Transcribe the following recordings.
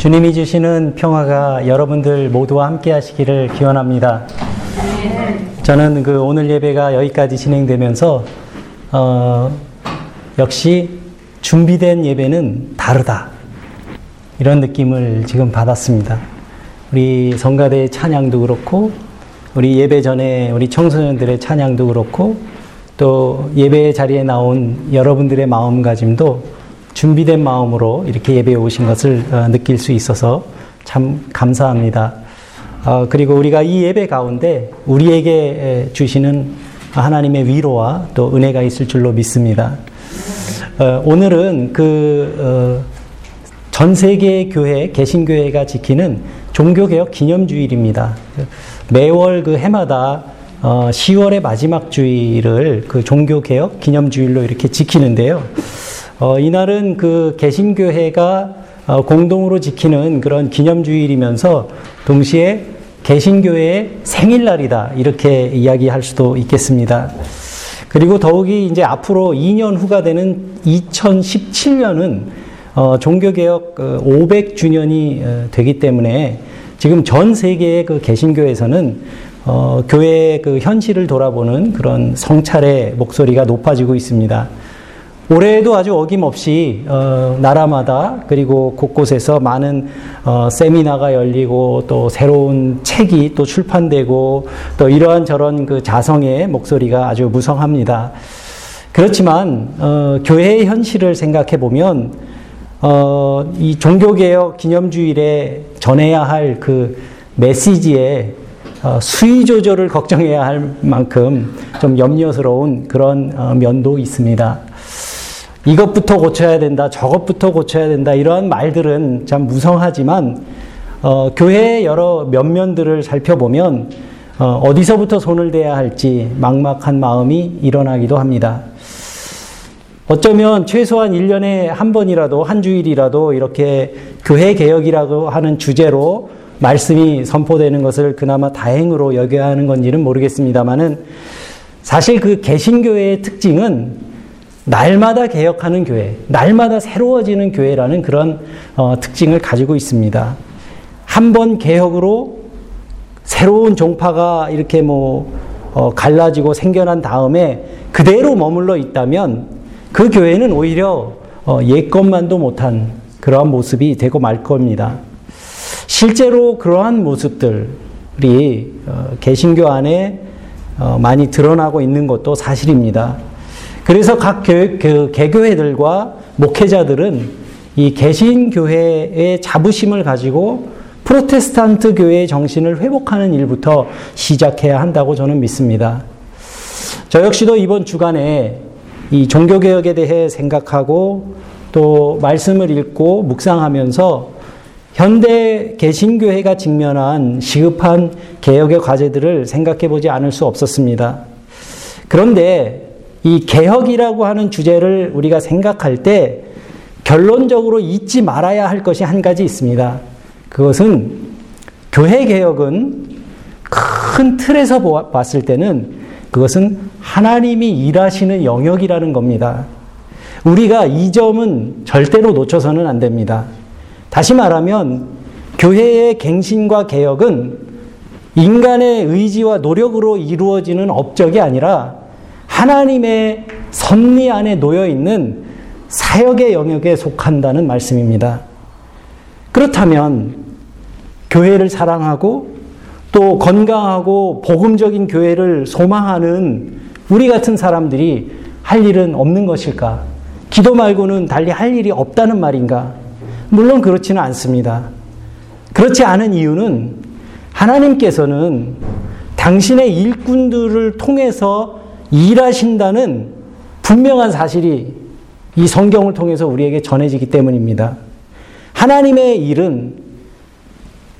주님이 주시는 평화가 여러분들 모두와 함께 하시기를 기원합니다. 저는 그 오늘 예배가 여기까지 진행되면서, 어, 역시 준비된 예배는 다르다. 이런 느낌을 지금 받았습니다. 우리 성가대의 찬양도 그렇고, 우리 예배 전에 우리 청소년들의 찬양도 그렇고, 또 예배 자리에 나온 여러분들의 마음가짐도 준비된 마음으로 이렇게 예배에 오신 것을 어, 느낄 수 있어서 참 감사합니다. 어, 그리고 우리가 이 예배 가운데 우리에게 주시는 하나님의 위로와 또 은혜가 있을 줄로 믿습니다. 어, 오늘은 그 전 세계 교회 개신교회가 지키는 종교개혁 기념주일입니다. 매월 그 해마다 10월의 마지막 주일을 그 종교개혁 기념주일로 이렇게 지키는데요. 어, 이날은 그 개신교회가 어, 공동으로 지키는 그런 기념주일이면서 동시에 개신교회의 생일날이다. 이렇게 이야기할 수도 있겠습니다. 그리고 더욱이 이제 앞으로 2년 후가 되는 2017년은 어, 종교개혁 500주년이 어, 어, 되기 때문에 지금 전 세계의 그 개신교에서는 어, 교회의 그 현실을 돌아보는 그런 성찰의 목소리가 높아지고 있습니다. 올해에도 아주 어김없이 어, 나라마다 그리고 곳곳에서 많은 어, 세미나가 열리고 또 새로운 책이 또 출판되고 또 이러한 저런 그 자성의 목소리가 아주 무성합니다. 그렇지만 어, 교회의 현실을 생각해 보면 어, 이 종교개혁 기념주일에 전해야 할 그 메시지에 어, 수위 조절을 걱정해야 할 만큼 좀 염려스러운 그런 어, 면도 있습니다. 이것부터 고쳐야 된다, 저것부터 고쳐야 된다, 이러한 말들은 참 무성하지만, 어, 교회의 여러 면면들을 살펴보면, 어, 디서부터 손을 대야 할지 막막한 마음이 일어나기도 합니다. 어쩌면 최소한 1년에 한 번이라도, 한 주일이라도 이렇게 교회 개혁이라고 하는 주제로 말씀이 선포되는 것을 그나마 다행으로 여겨야 하는 건지는 모르겠습니다만은 사실 그 개신교회의 특징은 날마다 개혁하는 교회, 날마다 새로워지는 교회라는 그런 어, 특징을 가지고 있습니다. 한 번 개혁으로 새로운 종파가 이렇게 뭐 어, 갈라지고 생겨난 다음에 그대로 머물러 있다면 그 교회는 오히려 어, 옛것만도 못한 그러한 모습이 되고 말 겁니다. 실제로 그러한 모습들이 어, 개신교 안에 어, 많이 드러나고 있는 것도 사실입니다. 그래서 각 교회, 그 개교회들과 목회자들은 이 개신교회의 자부심을 가지고 프로테스탄트 교회의 정신을 회복하는 일부터 시작해야 한다고 저는 믿습니다. 저 역시도 이번 주간에 이 종교개혁에 대해 생각하고 또 말씀을 읽고 묵상하면서 현대 개신교회가 직면한 시급한 개혁의 과제들을 생각해 보지 않을 수 없었습니다. 그런데 이 개혁이라고 하는 주제를 우리가 생각할 때 결론적으로 잊지 말아야 할 것이 한 가지 있습니다. 그것은 교회 개혁은 큰 틀에서 봤을 때는 그것은 하나님이 일하시는 영역이라는 겁니다. 우리가 이 점은 절대로 놓쳐서는 안 됩니다. 다시 말하면 교회의 갱신과 개혁은 인간의 의지와 노력으로 이루어지는 업적이 아니라 하나님의 섭리 안에 놓여 있는 사역의 영역에 속한다는 말씀입니다. 그렇다면 교회를 사랑하고 또 건강하고 복음적인 교회를 소망하는 우리 같은 사람들이 할 일은 없는 것일까? 기도 말고는 달리 할 일이 없다는 말인가? 물론 그렇지는 않습니다. 그렇지 않은 이유는 하나님께서는 당신의 일꾼들을 통해서 일하신다는 분명한 사실이 이 성경을 통해서 우리에게 전해지기 때문입니다. 하나님의 일은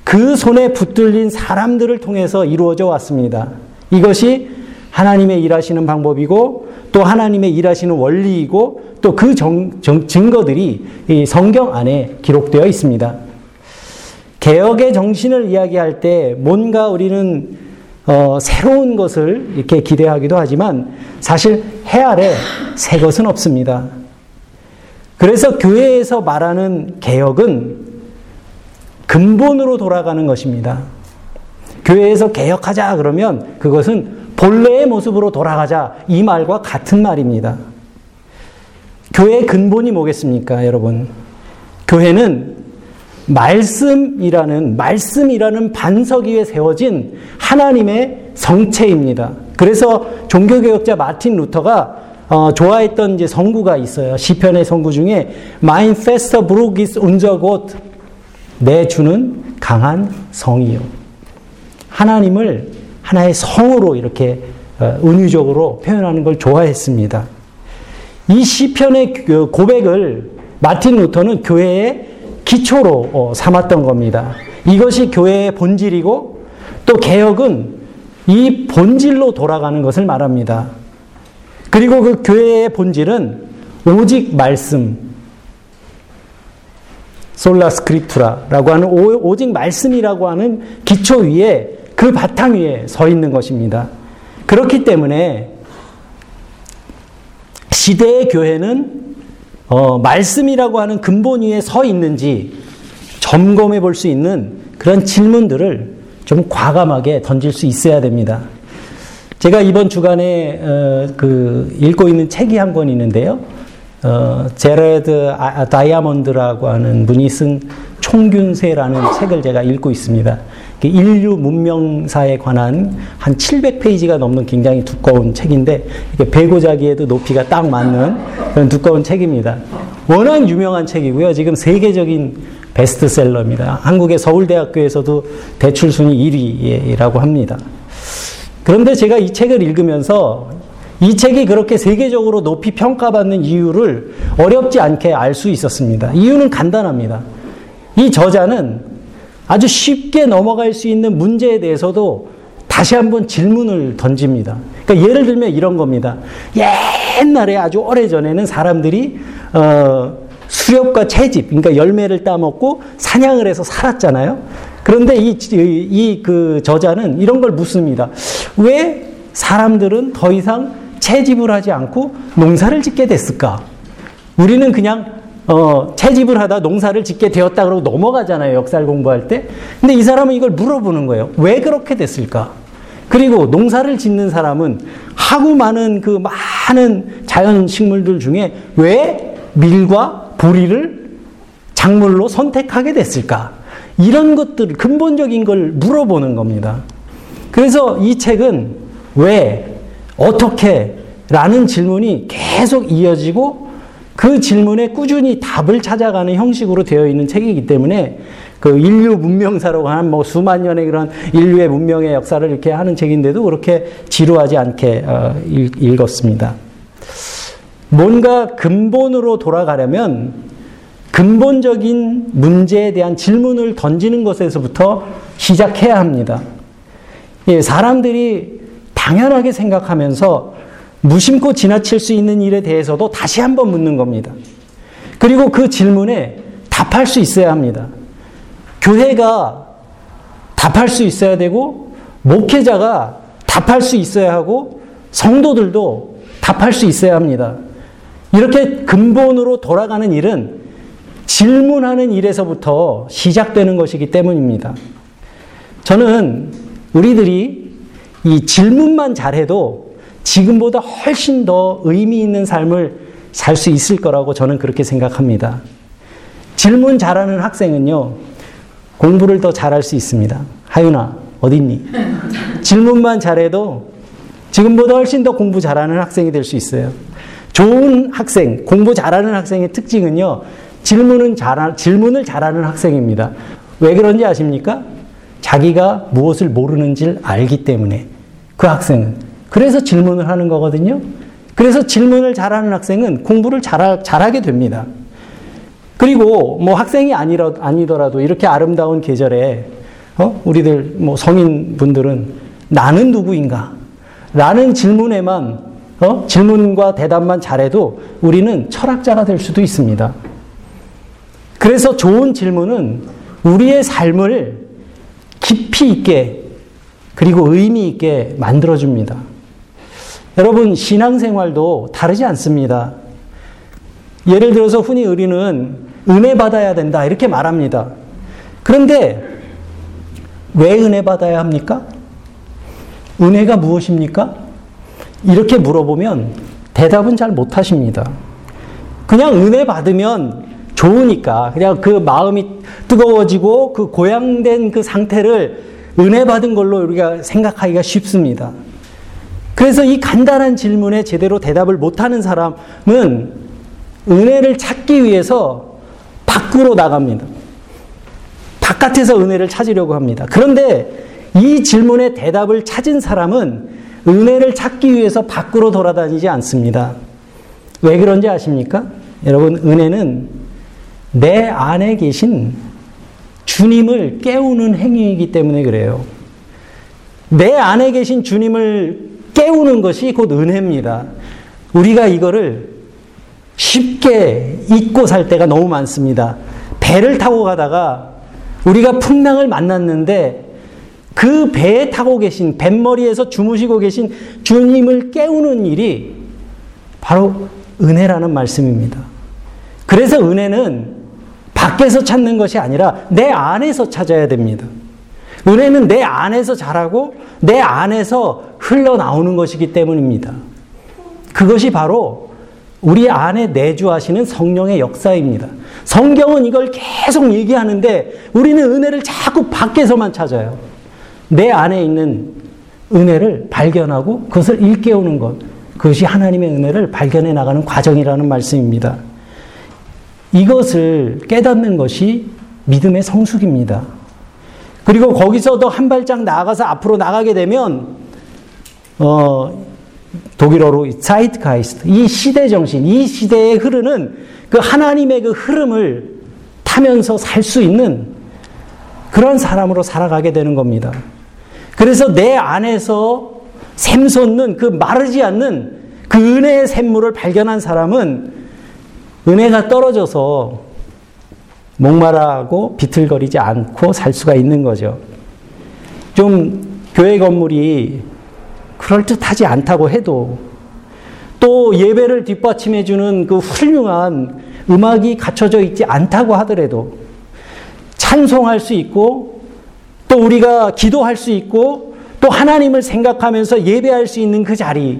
그 손에 붙들린 사람들을 통해서 이루어져 왔습니다. 이것이 하나님의 일하시는 방법이고 또 하나님의 일하시는 원리이고 또 그 증거들이 이 성경 안에 기록되어 있습니다. 개혁의 정신을 이야기할 때 뭔가 우리는 어, 새로운 것을 이렇게 기대하기도 하지만 사실 해 아래 새 것은 없습니다. 그래서 교회에서 말하는 개혁은 근본으로 돌아가는 것입니다. 교회에서 개혁하자 그러면 그것은 본래의 모습으로 돌아가자 이 말과 같은 말입니다. 교회의 근본이 뭐겠습니까, 여러분? 교회는 말씀이라는 말씀이라는 반석 위에 세워진 하나님의 성체입니다. 그래서 종교개혁자 마틴 루터가 어, 좋아했던 이제 성구가 있어요. 시편의 성구 중에 Mein fester Brug ist unser Gott. 내 주는 강한 성이요. 하나님을 하나의 성으로 이렇게 어, 은유적으로 표현하는 걸 좋아했습니다. 이 시편의 그 고백을 마틴 루터는 교회의 기초로 어, 삼았던 겁니다. 이것이 교회의 본질이고 또 개혁은 이 본질로 돌아가는 것을 말합니다. 그리고 그 교회의 본질은 오직 말씀, 솔라 스크립투라라고 하는 오직 말씀이라고 하는 기초 위에 그 바탕 위에 서 있는 것입니다. 그렇기 때문에 시대의 교회는 어, 말씀이라고 하는 근본 위에 서 있는지 점검해 볼 수 있는 그런 질문들을 좀 과감하게 던질 수 있어야 됩니다. 제가 이번 주간에 어, 그 읽고 있는 책이 한 권 있는데요. 어, 제레드 아, 다이아몬드라고 하는 분이 쓴 총균세라는 책을 제가 읽고 있습니다. 그 인류 문명사에 관한 한 700페이지가 넘는 굉장히 두꺼운 책인데 배고자기에도 높이가 딱 맞는 그런 두꺼운 책입니다. 워낙 유명한 책이고요. 지금 세계적인 베스트셀러입니다. 한국의 서울대학교에서도 대출 순위 1위라고 합니다. 그런데 제가 이 책을 읽으면서 이 책이 그렇게 세계적으로 높이 평가받는 이유를 어렵지 않게 알 수 있었습니다. 이유는 간단합니다. 이 저자는 아주 쉽게 넘어갈 수 있는 문제에 대해서도 다시 한번 질문을 던집니다. 그러니까 예를 들면 이런 겁니다. 옛날에 아주 오래전에는 사람들이 어, 수렵과 채집, 그러니까 열매를 따먹고 사냥을 해서 살았잖아요. 그런데 이, 이, 그 저자는 이런 걸 묻습니다. 왜 사람들은 더 이상 채집을 하지 않고 농사를 짓게 됐을까? 우리는 그냥 어, 채집을 하다 농사를 짓게 되었다 그러고 넘어가잖아요. 역사를 공부할 때. 근데 이 사람은 이걸 물어보는 거예요. 왜 그렇게 됐을까? 그리고 농사를 짓는 사람은 하고 많은 그 많은 자연 식물들 중에 왜 밀과 보리를 작물로 선택하게 됐을까? 이런 것들, 근본적인 걸 물어보는 겁니다. 그래서 이 책은 왜, 어떻게, 라는 질문이 계속 이어지고 그 질문에 꾸준히 답을 찾아가는 형식으로 되어 있는 책이기 때문에 그 인류 문명사라고 하는 뭐 수만 년의 그런 인류의 문명의 역사를 이렇게 하는 책인데도 그렇게 지루하지 않게 어, 읽었습니다. 뭔가 근본으로 돌아가려면 근본적인 문제에 대한 질문을 던지는 것에서부터 시작해야 합니다. 예, 사람들이 당연하게 생각하면서 무심코 지나칠 수 있는 일에 대해서도 다시 한번 묻는 겁니다. 그리고 그 질문에 답할 수 있어야 합니다. 교회가 답할 수 있어야 되고, 목회자가 답할 수 있어야 하고, 성도들도 답할 수 있어야 합니다. 이렇게 근본으로 돌아가는 일은 질문하는 일에서부터 시작되는 것이기 때문입니다. 저는 우리들이 이 질문만 잘해도 지금보다 훨씬 더 의미 있는 삶을 살 수 있을 거라고 저는 그렇게 생각합니다. 질문 잘하는 학생은요, 공부를 더 잘할 수 있습니다. 하윤아, 어딨니? 질문만 잘해도 지금보다 훨씬 더 공부 잘하는 학생이 될 수 있어요. 좋은 학생, 공부 잘하는 학생의 특징은요, 질문은 잘, 질문을 잘하는 학생입니다. 왜 그런지 아십니까? 자기가 무엇을 모르는지를 알기 때문에 그 학생은 그래서 질문을 하는 거거든요. 그래서 질문을 잘하는 학생은 공부를 잘, 잘하게 됩니다. 그리고 뭐 학생이 아니라, 아니더라도 이렇게 아름다운 계절에 어? 우리들 뭐 성인 분들은 나는 누구인가? 라는 질문에만 어? 질문과 대답만 잘해도 우리는 철학자가 될 수도 있습니다. 그래서 좋은 질문은 우리의 삶을 깊이 있게 그리고 의미 있게 만들어줍니다. 여러분, 신앙생활도 다르지 않습니다. 예를 들어서 흔히 우리는 은혜 받아야 된다, 이렇게 말합니다. 그런데 왜 은혜 받아야 합니까? 은혜가 무엇입니까? 이렇게 물어보면 대답은 잘 못하십니다. 그냥 은혜 받으면 좋으니까 그냥 그 마음이 뜨거워지고 그 고양된 그 상태를 은혜 받은 걸로 우리가 생각하기가 쉽습니다. 그래서 이 간단한 질문에 제대로 대답을 못하는 사람은 은혜를 찾기 위해서 밖으로 나갑니다. 바깥에서 은혜를 찾으려고 합니다. 그런데 이 질문에 대답을 찾은 사람은 은혜를 찾기 위해서 밖으로 돌아다니지 않습니다. 왜 그런지 아십니까? 여러분, 은혜는 내 안에 계신 주님을 깨우는 행위이기 때문에 그래요. 내 안에 계신 주님을 깨우는 것이 곧 은혜입니다. 우리가 이거를 쉽게 잊고 살 때가 너무 많습니다. 배를 타고 가다가 우리가 풍랑을 만났는데 그 배에 타고 계신 뱃머리에서 주무시고 계신 주님을 깨우는 일이 바로 은혜라는 말씀입니다. 그래서 은혜는 밖에서 찾는 것이 아니라 내 안에서 찾아야 됩니다. 은혜는 내 안에서 자라고 내 안에서 흘러나오는 것이기 때문입니다. 그것이 바로 우리 안에 내주하시는 성령의 역사입니다. 성경은 이걸 계속 얘기하는데 우리는 은혜를 자꾸 밖에서만 찾아요. 내 안에 있는 은혜를 발견하고 그것을 일깨우는 것. 그것이 하나님의 은혜를 발견해 나가는 과정이라는 말씀입니다. 이것을 깨닫는 것이 믿음의 성숙입니다. 그리고 거기서도 한 발짝 나아가서 앞으로 나가게 되면 어, 독일어로 Zeitgeist 이 시대 정신, 이 시대에 흐르는 그 하나님의 그 흐름을 타면서 살 수 있는 그런 사람으로 살아가게 되는 겁니다. 그래서 내 안에서 샘솟는 그 마르지 않는 그 은혜의 샘물을 발견한 사람은 은혜가 떨어져서 목마라하고 비틀거리지 않고 살 수가 있는 거죠. 좀 교회 건물이 그럴듯하지 않다고 해도 또 예배를 뒷받침해주는 그 훌륭한 음악이 갖춰져 있지 않다고 하더라도 찬송할 수 있고 또 우리가 기도할 수 있고 또 하나님을 생각하면서 예배할 수 있는 그 자리,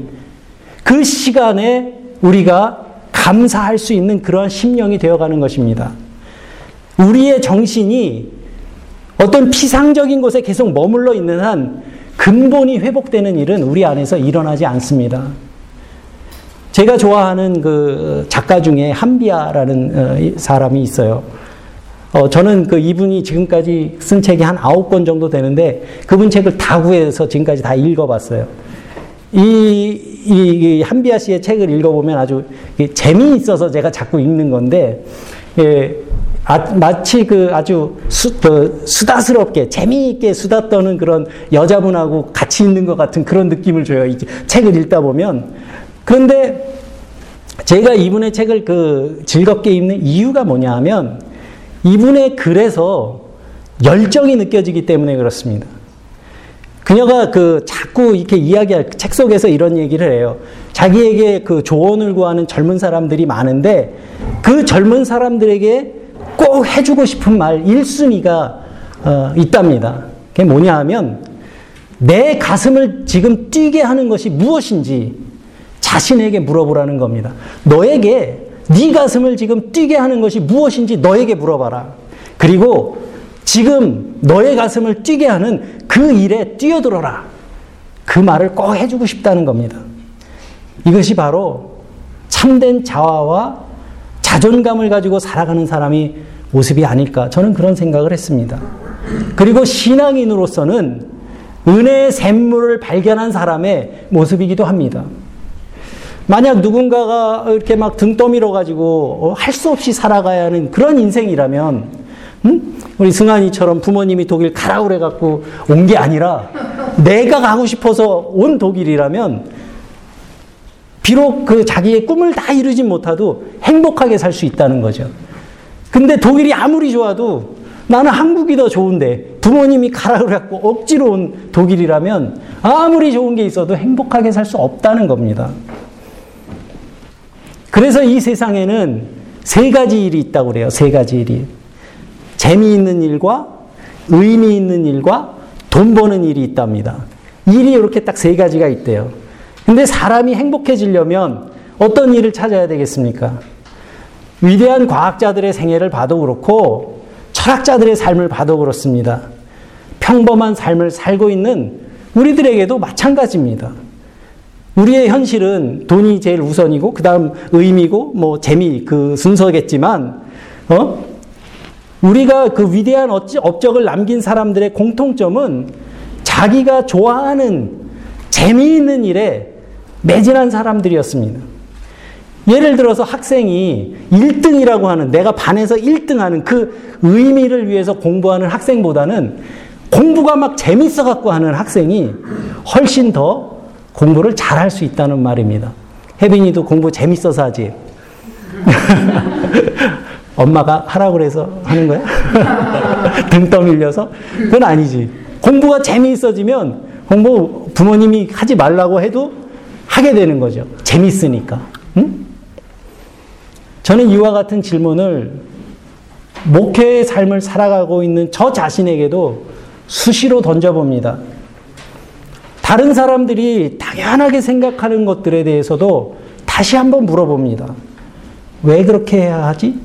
그 시간에 우리가 감사할 수 있는 그러한 심령이 되어가는 것입니다. 우리의 정신이 어떤 피상적인 곳에 계속 머물러 있는 한 근본이 회복되는 일은 우리 안에서 일어나지 않습니다. 제가 좋아하는 그 작가 중에 한비아라는 어, 사람이 있어요. 어, 저는 그 이분이 지금까지 쓴 책이 한 아홉 권 정도 되는데 그분 책을 다 구해서 지금까지 다 읽어봤어요. 이, 이, 한비아 씨의 책을 읽어보면 아주 재미있어서 제가 자꾸 읽는 건데, 예, 아, 마치 그 아주 수, 그 수다스럽게 재미있게 수다 떠는 그런 여자분하고 같이 있는 것 같은 그런 느낌을 줘요. 이 책을 읽다 보면. 그런데 제가 이분의 책을 그 즐겁게 읽는 이유가 뭐냐 하면 이분의 글에서 열정이 느껴지기 때문에 그렇습니다. 그녀가 그 자꾸 이렇게 이야기할 책 속에서 이런 얘기를 해요. 자기에게 그 조언을 구하는 젊은 사람들이 많은데 그 젊은 사람들에게 꼭 해주고 싶은 말 1순위가 어, 있답니다. 그게 뭐냐 하면 내 가슴을 지금 뛰게 하는 것이 무엇인지 자신에게 물어보라는 겁니다. 너에게 네 가슴을 지금 뛰게 하는 것이 무엇인지 너에게 물어봐라. 그리고 지금 너의 가슴을 뛰게 하는 그 일에 뛰어들어라. 그 말을 꼭 해주고 싶다는 겁니다. 이것이 바로 참된 자화와 자존감을 가지고 살아가는 사람이 모습이 아닐까. 저는 그런 생각을 했습니다. 그리고 신앙인으로서는 은혜의 샘물을 발견한 사람의 모습이기도 합니다. 만약 누군가가 이렇게 막 등 떠밀어 가지고 어, 할수 없이 살아가야 하는 그런 인생이라면, 음? 우리 승환이처럼 부모님이 독일 가라 그래 갖고 온 게 아니라 내가 가고 싶어서 온 독일이라면 비록 그 자기의 꿈을 다 이루진 못하도 행복하게 살 수 있다는 거죠. 근데 독일이 아무리 좋아도 나는 한국이 더 좋은데 부모님이 가라 그래갖고 억지로 온 독일이라면 아무리 좋은 게 있어도 행복하게 살 수 없다는 겁니다. 그래서 이 세상에는 세 가지 일이 있다고 그래요. 세 가지 일이. 재미있는 일과 의미 있는 일과 돈 버는 일이 있답니다. 일이 이렇게 딱 세 가지가 있대요. 근데 사람이 행복해지려면 어떤 일을 찾아야 되겠습니까? 위대한 과학자들의 생애를 봐도 그렇고 철학자들의 삶을 봐도 그렇습니다. 평범한 삶을 살고 있는 우리들에게도 마찬가지입니다. 우리의 현실은 돈이 제일 우선이고 그다음 의미고 뭐 재미 그 순서겠지만 어? 우리가 그 위대한 업적을 남긴 사람들의 공통점은 자기가 좋아하는 재미있는 일에 매진한 사람들이었습니다. 예를 들어서 학생이 1등이라고 하는 내가 반에서 1등 하는 그 의미를 위해서 공부하는 학생보다는 공부가 막 재밌어 갖고 하는 학생이 훨씬 더 공부를 잘할 수 있다는 말입니다. 혜빈이도 공부 재밌어서 하지. 엄마가 하라고 그래서 하는 거야? 등 떠밀려서? 그건 아니지. 공부가 재미있어지면 공부 부모님이 하지 말라고 해도 하게 되는 거죠. 재밌으니까. 응? 저는 이와 같은 질문을 목회의 삶을 살아가고 있는 저 자신에게도 수시로 던져봅니다. 다른 사람들이 당연하게 생각하는 것들에 대해서도 다시 한번 물어봅니다. 왜 그렇게 해야 하지?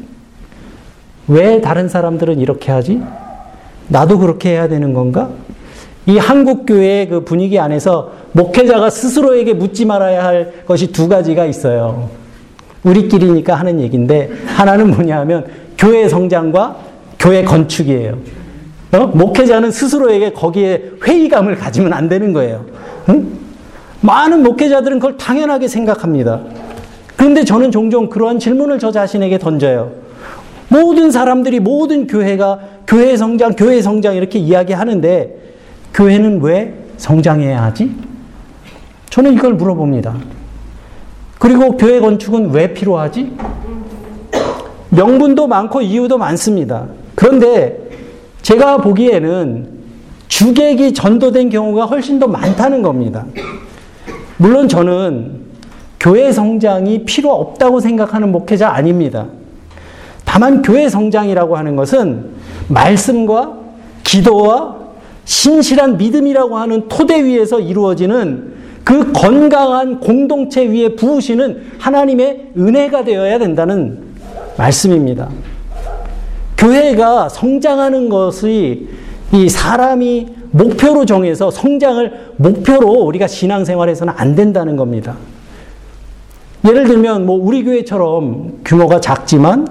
왜 다른 사람들은 이렇게 하지? 나도 그렇게 해야 되는 건가? 이 한국교회의 그 분위기 안에서 목회자가 스스로에게 묻지 말아야 할 것이 두 가지가 있어요. 우리끼리니까 하는 얘기인데, 하나는 뭐냐 하면, 교회 성장과 교회 건축이에요. 어? 목회자는 스스로에게 거기에 회의감을 가지면 안 되는 거예요. 응? 많은 목회자들은 그걸 당연하게 생각합니다. 그런데 저는 종종 그러한 질문을 저 자신에게 던져요. 모든 사람들이 모든 교회가 교회 성장, 교회 성장 이렇게 이야기하는데 교회는 왜 성장해야 하지? 저는 이걸 물어봅니다. 그리고 교회 건축은 왜 필요하지? 명분도 많고 이유도 많습니다. 그런데 제가 보기에는 주객이 전도된 경우가 훨씬 더 많다는 겁니다. 물론 저는 교회 성장이 필요 없다고 생각하는 목회자 아닙니다. 다만 교회 성장이라고 하는 것은 말씀과 기도와 신실한 믿음이라고 하는 토대 위에서 이루어지는 그 건강한 공동체 위에 부으시는 하나님의 은혜가 되어야 된다는 말씀입니다. 교회가 성장하는 것이 이 사람이 목표로 정해서 성장을 목표로 우리가 신앙생활에서는 안 된다는 겁니다. 예를 들면 뭐 우리 교회처럼 규모가 작지만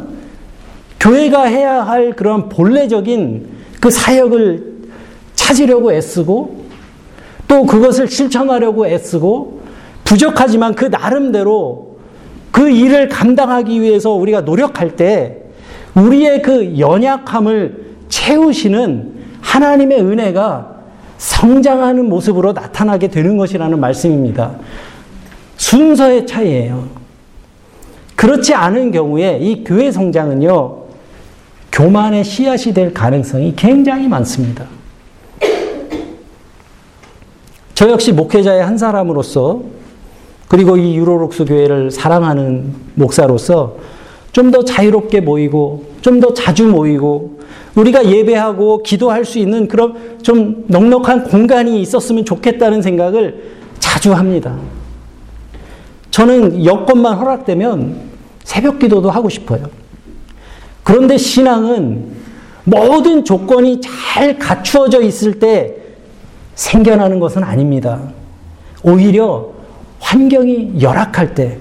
교회가 해야 할 그런 본래적인 그 사역을 찾으려고 애쓰고 또 그것을 실천하려고 애쓰고 부족하지만 그 나름대로 그 일을 감당하기 위해서 우리가 노력할 때 우리의 그 연약함을 채우시는 하나님의 은혜가 성장하는 모습으로 나타나게 되는 것이라는 말씀입니다. 순서의 차이예요. 그렇지 않은 경우에 이 교회 성장은요, 교만의 씨앗이 될 가능성이 굉장히 많습니다. 저 역시 목회자의 한 사람으로서 그리고 이 유로록스 교회를 사랑하는 목사로서 좀 더 자유롭게 모이고 좀 더 자주 모이고 우리가 예배하고 기도할 수 있는 그런 좀 넉넉한 공간이 있었으면 좋겠다는 생각을 자주 합니다. 저는 여건만 허락되면 새벽 기도도 하고 싶어요. 그런데 신앙은 모든 조건이 잘 갖추어져 있을 때 생겨나는 것은 아닙니다. 오히려 환경이 열악할 때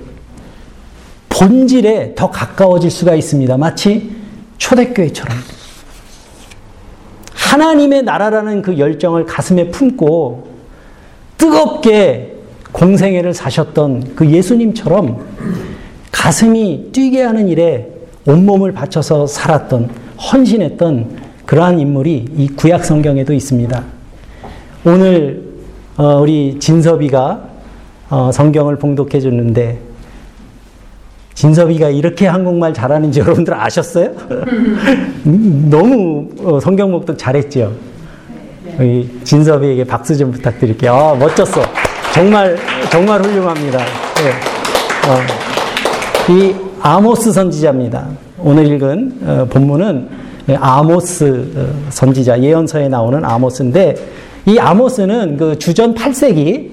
본질에 더 가까워질 수가 있습니다. 마치 초대교회처럼. 하나님의 나라라는 그 열정을 가슴에 품고 뜨겁게 공생애를 사셨던 그 예수님처럼 가슴이 뛰게 하는 일에 온몸을 바쳐서 살았던, 헌신했던 그러한 인물이 이 구약 성경에도 있습니다. 오늘 어, 우리 진섭이가 어, 성경을 봉독해 줬는데 진섭이가 이렇게 한국말 잘하는지 여러분들 아셨어요? 너무 어, 성경 목독 잘했죠. 진섭이에게 박수 좀 부탁드릴게요. 아, 멋졌어. 정말 정말 훌륭합니다. 네. 어, 이 아모스 선지자입니다. 오늘 읽은 어, 본문은 아모스 어, 선지자 예언서에 나오는 아모스인데 이 아모스는 그 주전 8세기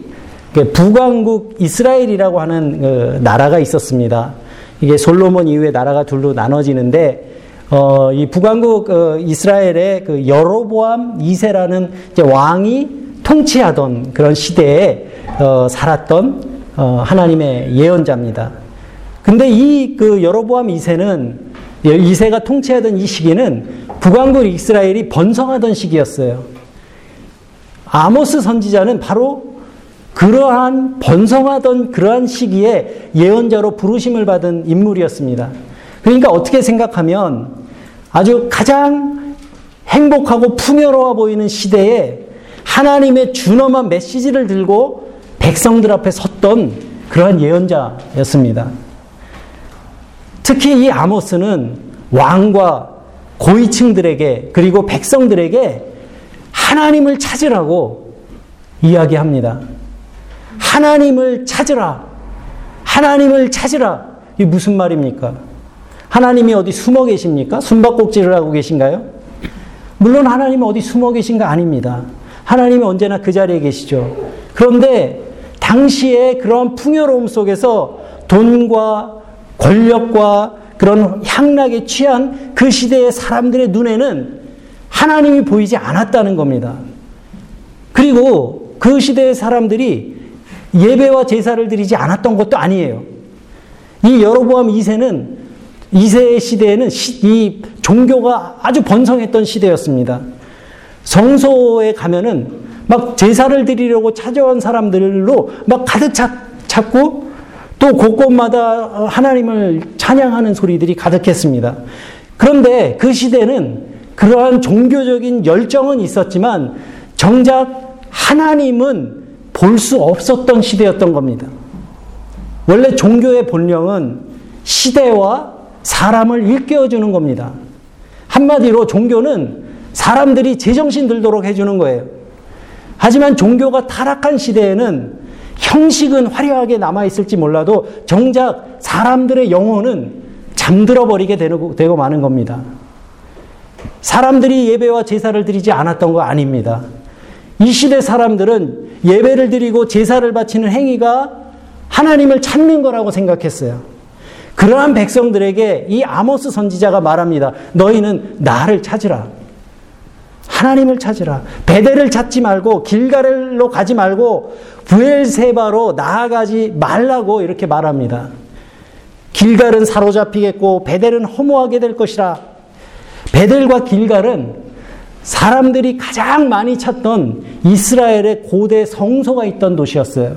그 북왕국 이스라엘이라고 하는 그 나라가 있었습니다. 이게 솔로몬 이후에 나라가 둘로 나눠지는데 어, 이 북왕국 어, 이스라엘의 그 여로보암 2세라는 왕이 통치하던 그런 시대에 어, 살았던 어, 하나님의 예언자입니다. 근데 이 그 여로보암 2세는 2세가 통치하던 이 시기는 북왕국 이스라엘이 번성하던 시기였어요. 아모스 선지자는 바로 그러한 번성하던 그러한 시기에 예언자로 부르심을 받은 인물이었습니다. 그러니까 어떻게 생각하면 아주 가장 행복하고 풍요로워 보이는 시대에 하나님의 준엄한 메시지를 들고 백성들 앞에 섰던 그러한 예언자였습니다. 특히 이 아모스는 왕과 고위층들에게 그리고 백성들에게 하나님을 찾으라고 이야기합니다. 하나님을 찾으라. 하나님을 찾으라. 이게 무슨 말입니까? 하나님이 어디 숨어 계십니까? 숨바꼭질을 하고 계신가요? 물론 하나님은 어디 숨어 계신가 아닙니다. 하나님은 언제나 그 자리에 계시죠. 그런데 당시에 그런 풍요로움 속에서 돈과 권력과 그런 향락에 취한 그 시대의 사람들의 눈에는 하나님이 보이지 않았다는 겁니다. 그리고 그 시대의 사람들이 예배와 제사를 드리지 않았던 것도 아니에요. 이 여로보암 2세는 2세의 시대에는 이 종교가 아주 번성했던 시대였습니다. 성소에 가면은 막 제사를 드리려고 찾아온 사람들로 막 가득 찼고 또 곳곳마다 하나님을 찬양하는 소리들이 가득했습니다. 그런데 그 시대는 그러한 종교적인 열정은 있었지만 정작 하나님은 볼 수 없었던 시대였던 겁니다. 원래 종교의 본령은 시대와 사람을 일깨워 주는 겁니다. 한마디로 종교는 사람들이 제정신 들도록 해주는 거예요. 하지만 종교가 타락한 시대에는 형식은 화려하게 남아있을지 몰라도 정작 사람들의 영혼은 잠들어 버리게 되고, 되고 마는 겁니다. 사람들이 예배와 제사를 드리지 않았던 거 아닙니다. 이 시대 사람들은 예배를 드리고 제사를 바치는 행위가 하나님을 찾는 거라고 생각했어요. 그러한 백성들에게 이 아모스 선지자가 말합니다. 너희는 나를 찾으라. 하나님을 찾으라. 베델을 찾지 말고 길가를로 가지 말고 부엘세바로 나아가지 말라고 이렇게 말합니다. 길갈은 사로잡히겠고 베델은 허무하게 될 것이라. 베델과 길갈은 사람들이 가장 많이 찾던 이스라엘의 고대 성소가 있던 도시였어요.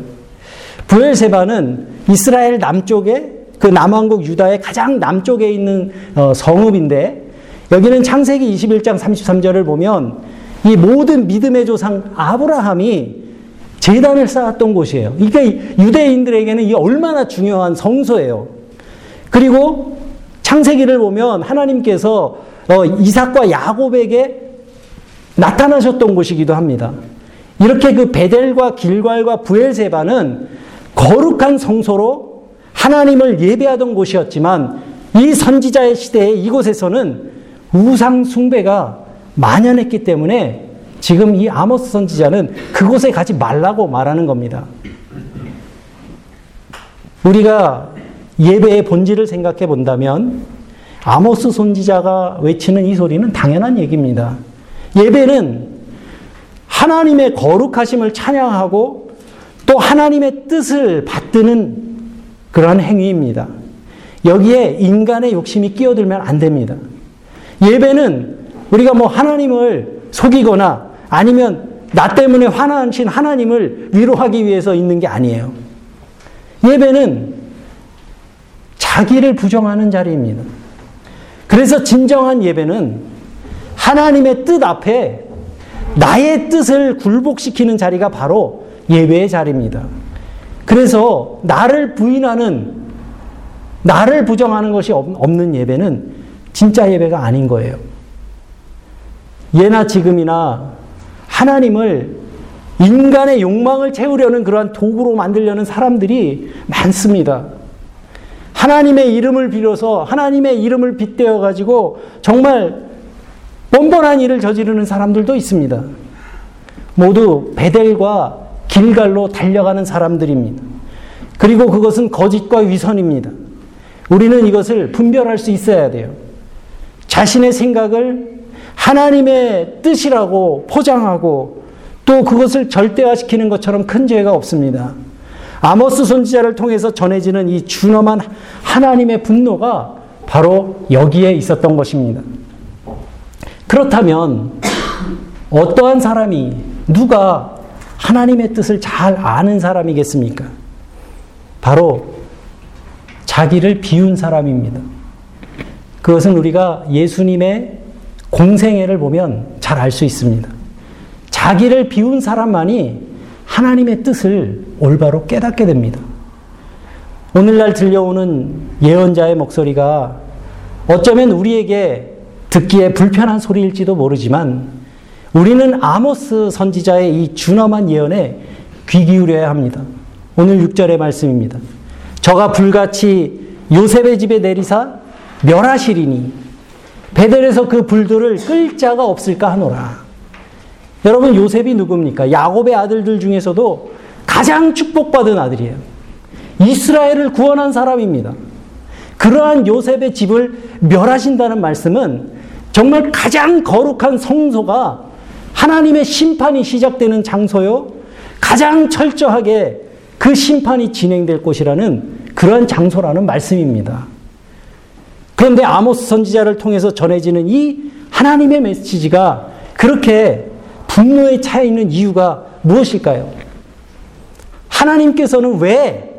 부엘세바는 이스라엘 남쪽에 그 남왕국 유다의 가장 남쪽에 있는 어, 성읍인데 여기는 창세기 21장 33절을 보면 이 모든 믿음의 조상 아브라함이 재단을 쌓았던 곳이에요. 이게 유대인들에게는 이 얼마나 중요한 성소예요. 그리고 창세기를 보면 하나님께서 어, 이삭과 야곱에게 나타나셨던 곳이기도 합니다. 이렇게 그 베델과 길괄과 부엘세바는 거룩한 성소로 하나님을 예배하던 곳이었지만 이 선지자의 시대에 이곳에서는 우상 숭배가 만연했기 때문에 지금 이 아모스 선지자는 그곳에 가지 말라고 말하는 겁니다. 우리가 예배의 본질을 생각해 본다면 아모스 선지자가 외치는 이 소리는 당연한 얘기입니다. 예배는 하나님의 거룩하심을 찬양하고 또 하나님의 뜻을 받드는 그러한 행위입니다. 여기에 인간의 욕심이 끼어들면 안 됩니다. 예배는 우리가 뭐 하나님을 속이거나 아니면 나 때문에 화나신 하나님을 위로하기 위해서 있는 게 아니에요. 예배는 자기를 부정하는 자리입니다. 그래서 진정한 예배는 하나님의 뜻 앞에 나의 뜻을 굴복시키는 자리가 바로 예배의 자리입니다. 그래서 나를 부인하는, 나를 부정하는 것이 없는 예배는 진짜 예배가 아닌 거예요. 예나 지금이나 하나님을 인간의 욕망을 채우려는 그러한 도구로 만들려는 사람들이 많습니다. 하나님의 이름을 빌어서 하나님의 이름을 빗대어 가지고 정말 뻔뻔한 일을 저지르는 사람들도 있습니다. 모두 베델과 길갈로 달려가는 사람들입니다. 그리고 그것은 거짓과 위선입니다. 우리는 이것을 분별할 수 있어야 돼요. 자신의 생각을 하나님의 뜻이라고 포장하고 또 그것을 절대화시키는 것처럼 큰 죄가 없습니다. 아모스 선지자를 통해서 전해지는 이 준엄한 하나님의 분노가 바로 여기에 있었던 것입니다. 그렇다면 어떠한 사람이 누가 하나님의 뜻을 잘 아는 사람이겠습니까? 바로 자기를 비운 사람입니다. 그것은 우리가 예수님의 공생애를 보면 잘 알 수 있습니다. 자기를 비운 사람만이 하나님의 뜻을 올바로 깨닫게 됩니다. 오늘날 들려오는 예언자의 목소리가 어쩌면 우리에게 듣기에 불편한 소리일지도 모르지만 우리는 아모스 선지자의 이 준엄한 예언에 귀 기울여야 합니다. 오늘 6절의 말씀입니다. 저가 불같이 요셉의 집에 내리사 멸하시리니 베델에서 그 불들을 끌 자가 없을까 하노라. 여러분 요셉이 누굽니까? 야곱의 아들들 중에서도 가장 축복받은 아들이에요. 이스라엘을 구원한 사람입니다. 그러한 요셉의 집을 멸하신다는 말씀은 정말 가장 거룩한 성소가 하나님의 심판이 시작되는 장소요. 가장 철저하게 그 심판이 진행될 곳이라는 그런 장소라는 말씀입니다. 그런데 아모스 선지자를 통해서 전해지는 이 하나님의 메시지가 그렇게 분노에 차 있는 이유가 무엇일까요? 하나님께서는 왜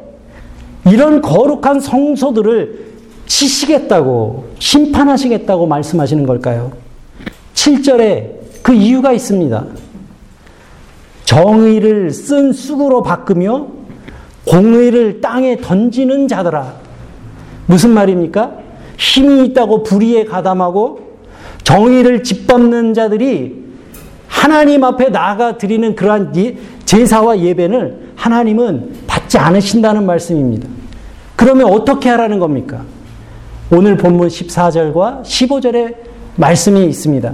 이런 거룩한 성소들을 치시겠다고, 심판하시겠다고 말씀하시는 걸까요? 7절에 그 이유가 있습니다. 정의를 쓴 쑥으로 바꾸며 공의를 땅에 던지는 자들아. 무슨 말입니까? 힘이 있다고 불의에 가담하고 정의를 짓밟는 자들이 하나님 앞에 나아가 드리는 그러한 제사와 예배를 하나님은 받지 않으신다는 말씀입니다. 그러면 어떻게 하라는 겁니까? 오늘 본문 14절과 15절에 말씀이 있습니다.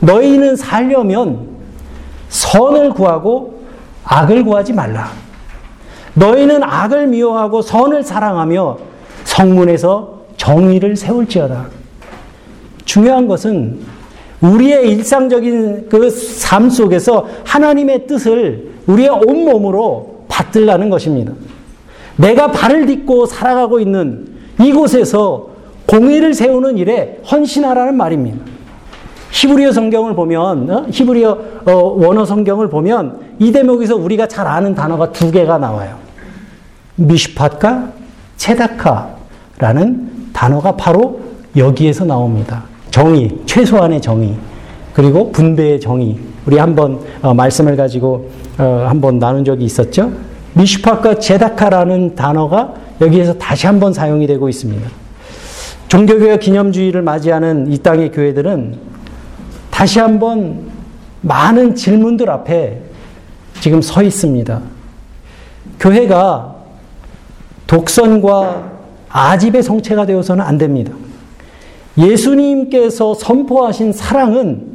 너희는 살려면 선을 구하고 악을 구하지 말라. 너희는 악을 미워하고 선을 사랑하며 성문에서 정의를 세울지어다. 중요한 것은 우리의 일상적인 그 삶 속에서 하나님의 뜻을 우리의 온몸으로 받들라는 것입니다. 내가 발을 딛고 살아가고 있는 이곳에서 공의를 세우는 일에 헌신하라는 말입니다. 히브리어 성경을 보면 어? 히브리어 어, 원어 성경을 보면 이 대목에서 우리가 잘 아는 단어가 두 개가 나와요. 미슈팟과 체다카라는 단어가 바로 여기에서 나옵니다. 정의, 최소한의 정의, 그리고 분배의 정의. 우리 한번 어, 말씀을 가지고 어, 한번 나눈 적이 있었죠. 미슈팟과 제다카라는 단어가 여기에서 다시 한번 사용이 되고 있습니다. 종교개혁 기념주의를 맞이하는 이 땅의 교회들은 다시 한번 많은 질문들 앞에 지금 서 있습니다. 교회가 독선과 아집의 성체가 되어서는 안 됩니다. 예수님께서 선포하신 사랑은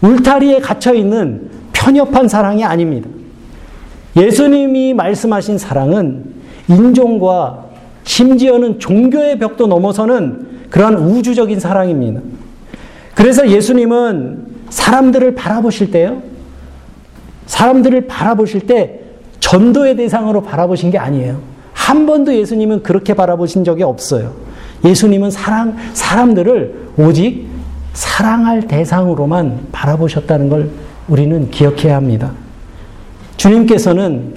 울타리에 갇혀 있는 편협한 사랑이 아닙니다. 예수님이 말씀하신 사랑은 인종과 심지어는 종교의 벽도 넘어서는 그러한 우주적인 사랑입니다. 그래서 예수님은 사람들을 바라보실 때요. 사람들을 바라보실 때 전도의 대상으로 바라보신 게 아니에요. 한 번도 예수님은 그렇게 바라보신 적이 없어요. 예수님은 사랑, 사람들을 오직 사랑할 대상으로만 바라보셨다는 걸 우리는 기억해야 합니다. 주님께서는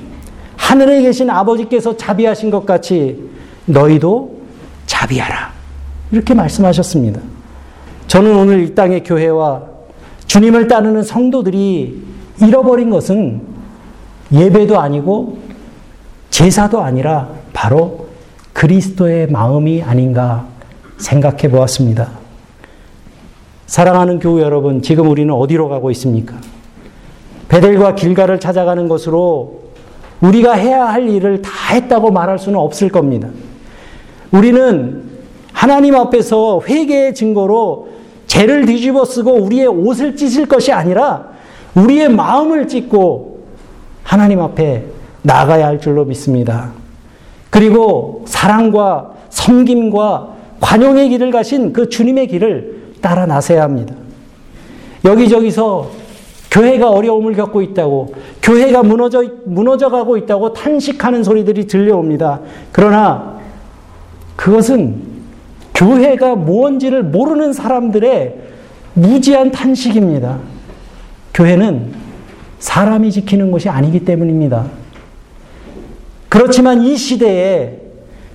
하늘에 계신 아버지께서 자비하신 것 같이 너희도 자비하라. 이렇게 말씀하셨습니다. 저는 오늘 이 땅의 교회와 주님을 따르는 성도들이 잃어버린 것은 예배도 아니고 제사도 아니라 바로 그리스도의 마음이 아닌가 생각해 보았습니다. 사랑하는 교우 여러분, 지금 우리는 어디로 가고 있습니까? 베델과 길가를 찾아가는 것으로 우리가 해야 할 일을 다 했다고 말할 수는 없을 겁니다. 우리는 하나님 앞에서 회개의 증거로 죄를 뒤집어 쓰고 우리의 옷을 찢을 것이 아니라 우리의 마음을 찢고 하나님 앞에 나가야 할 줄로 믿습니다. 그리고 사랑과 섬김과 관용의 길을 가신 그 주님의 길을 따라 나서야 합니다. 여기저기서 교회가 어려움을 겪고 있다고, 교회가 무너져, 무너져 가고 있다고 탄식하는 소리들이 들려옵니다. 그러나 그것은 교회가 무언지를 모르는 사람들의 무지한 탄식입니다. 교회는 사람이 지키는 것이 아니기 때문입니다. 그렇지만 이 시대에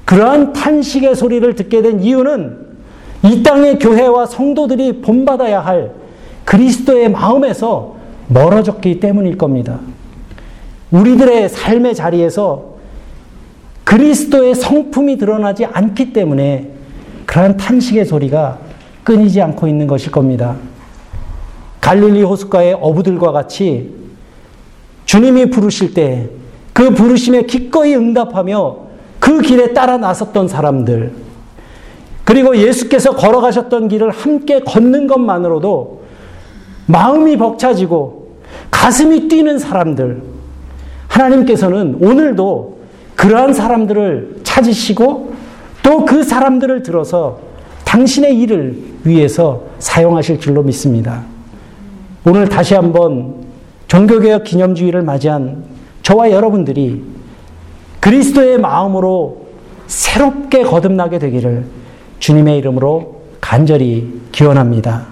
그러한 탄식의 소리를 듣게 된 이유는 이 땅의 교회와 성도들이 본받아야 할 그리스도의 마음에서 멀어졌기 때문일 겁니다. 우리들의 삶의 자리에서 그리스도의 성품이 드러나지 않기 때문에 그러한 탄식의 소리가 끊이지 않고 있는 것일 겁니다. 갈릴리 호숫가의 어부들과 같이 주님이 부르실 때 그 부르심에 기꺼이 응답하며 그 길에 따라 나섰던 사람들, 그리고 예수께서 걸어가셨던 길을 함께 걷는 것만으로도 마음이 벅차지고 가슴이 뛰는 사람들, 하나님께서는 오늘도 그러한 사람들을 찾으시고 또 그 사람들을 들어서 당신의 일을 위해서 사용하실 줄로 믿습니다. 오늘 다시 한번 종교개혁 기념주의를 맞이한 저와 여러분들이 그리스도의 마음으로 새롭게 거듭나게 되기를 주님의 이름으로 간절히 기원합니다.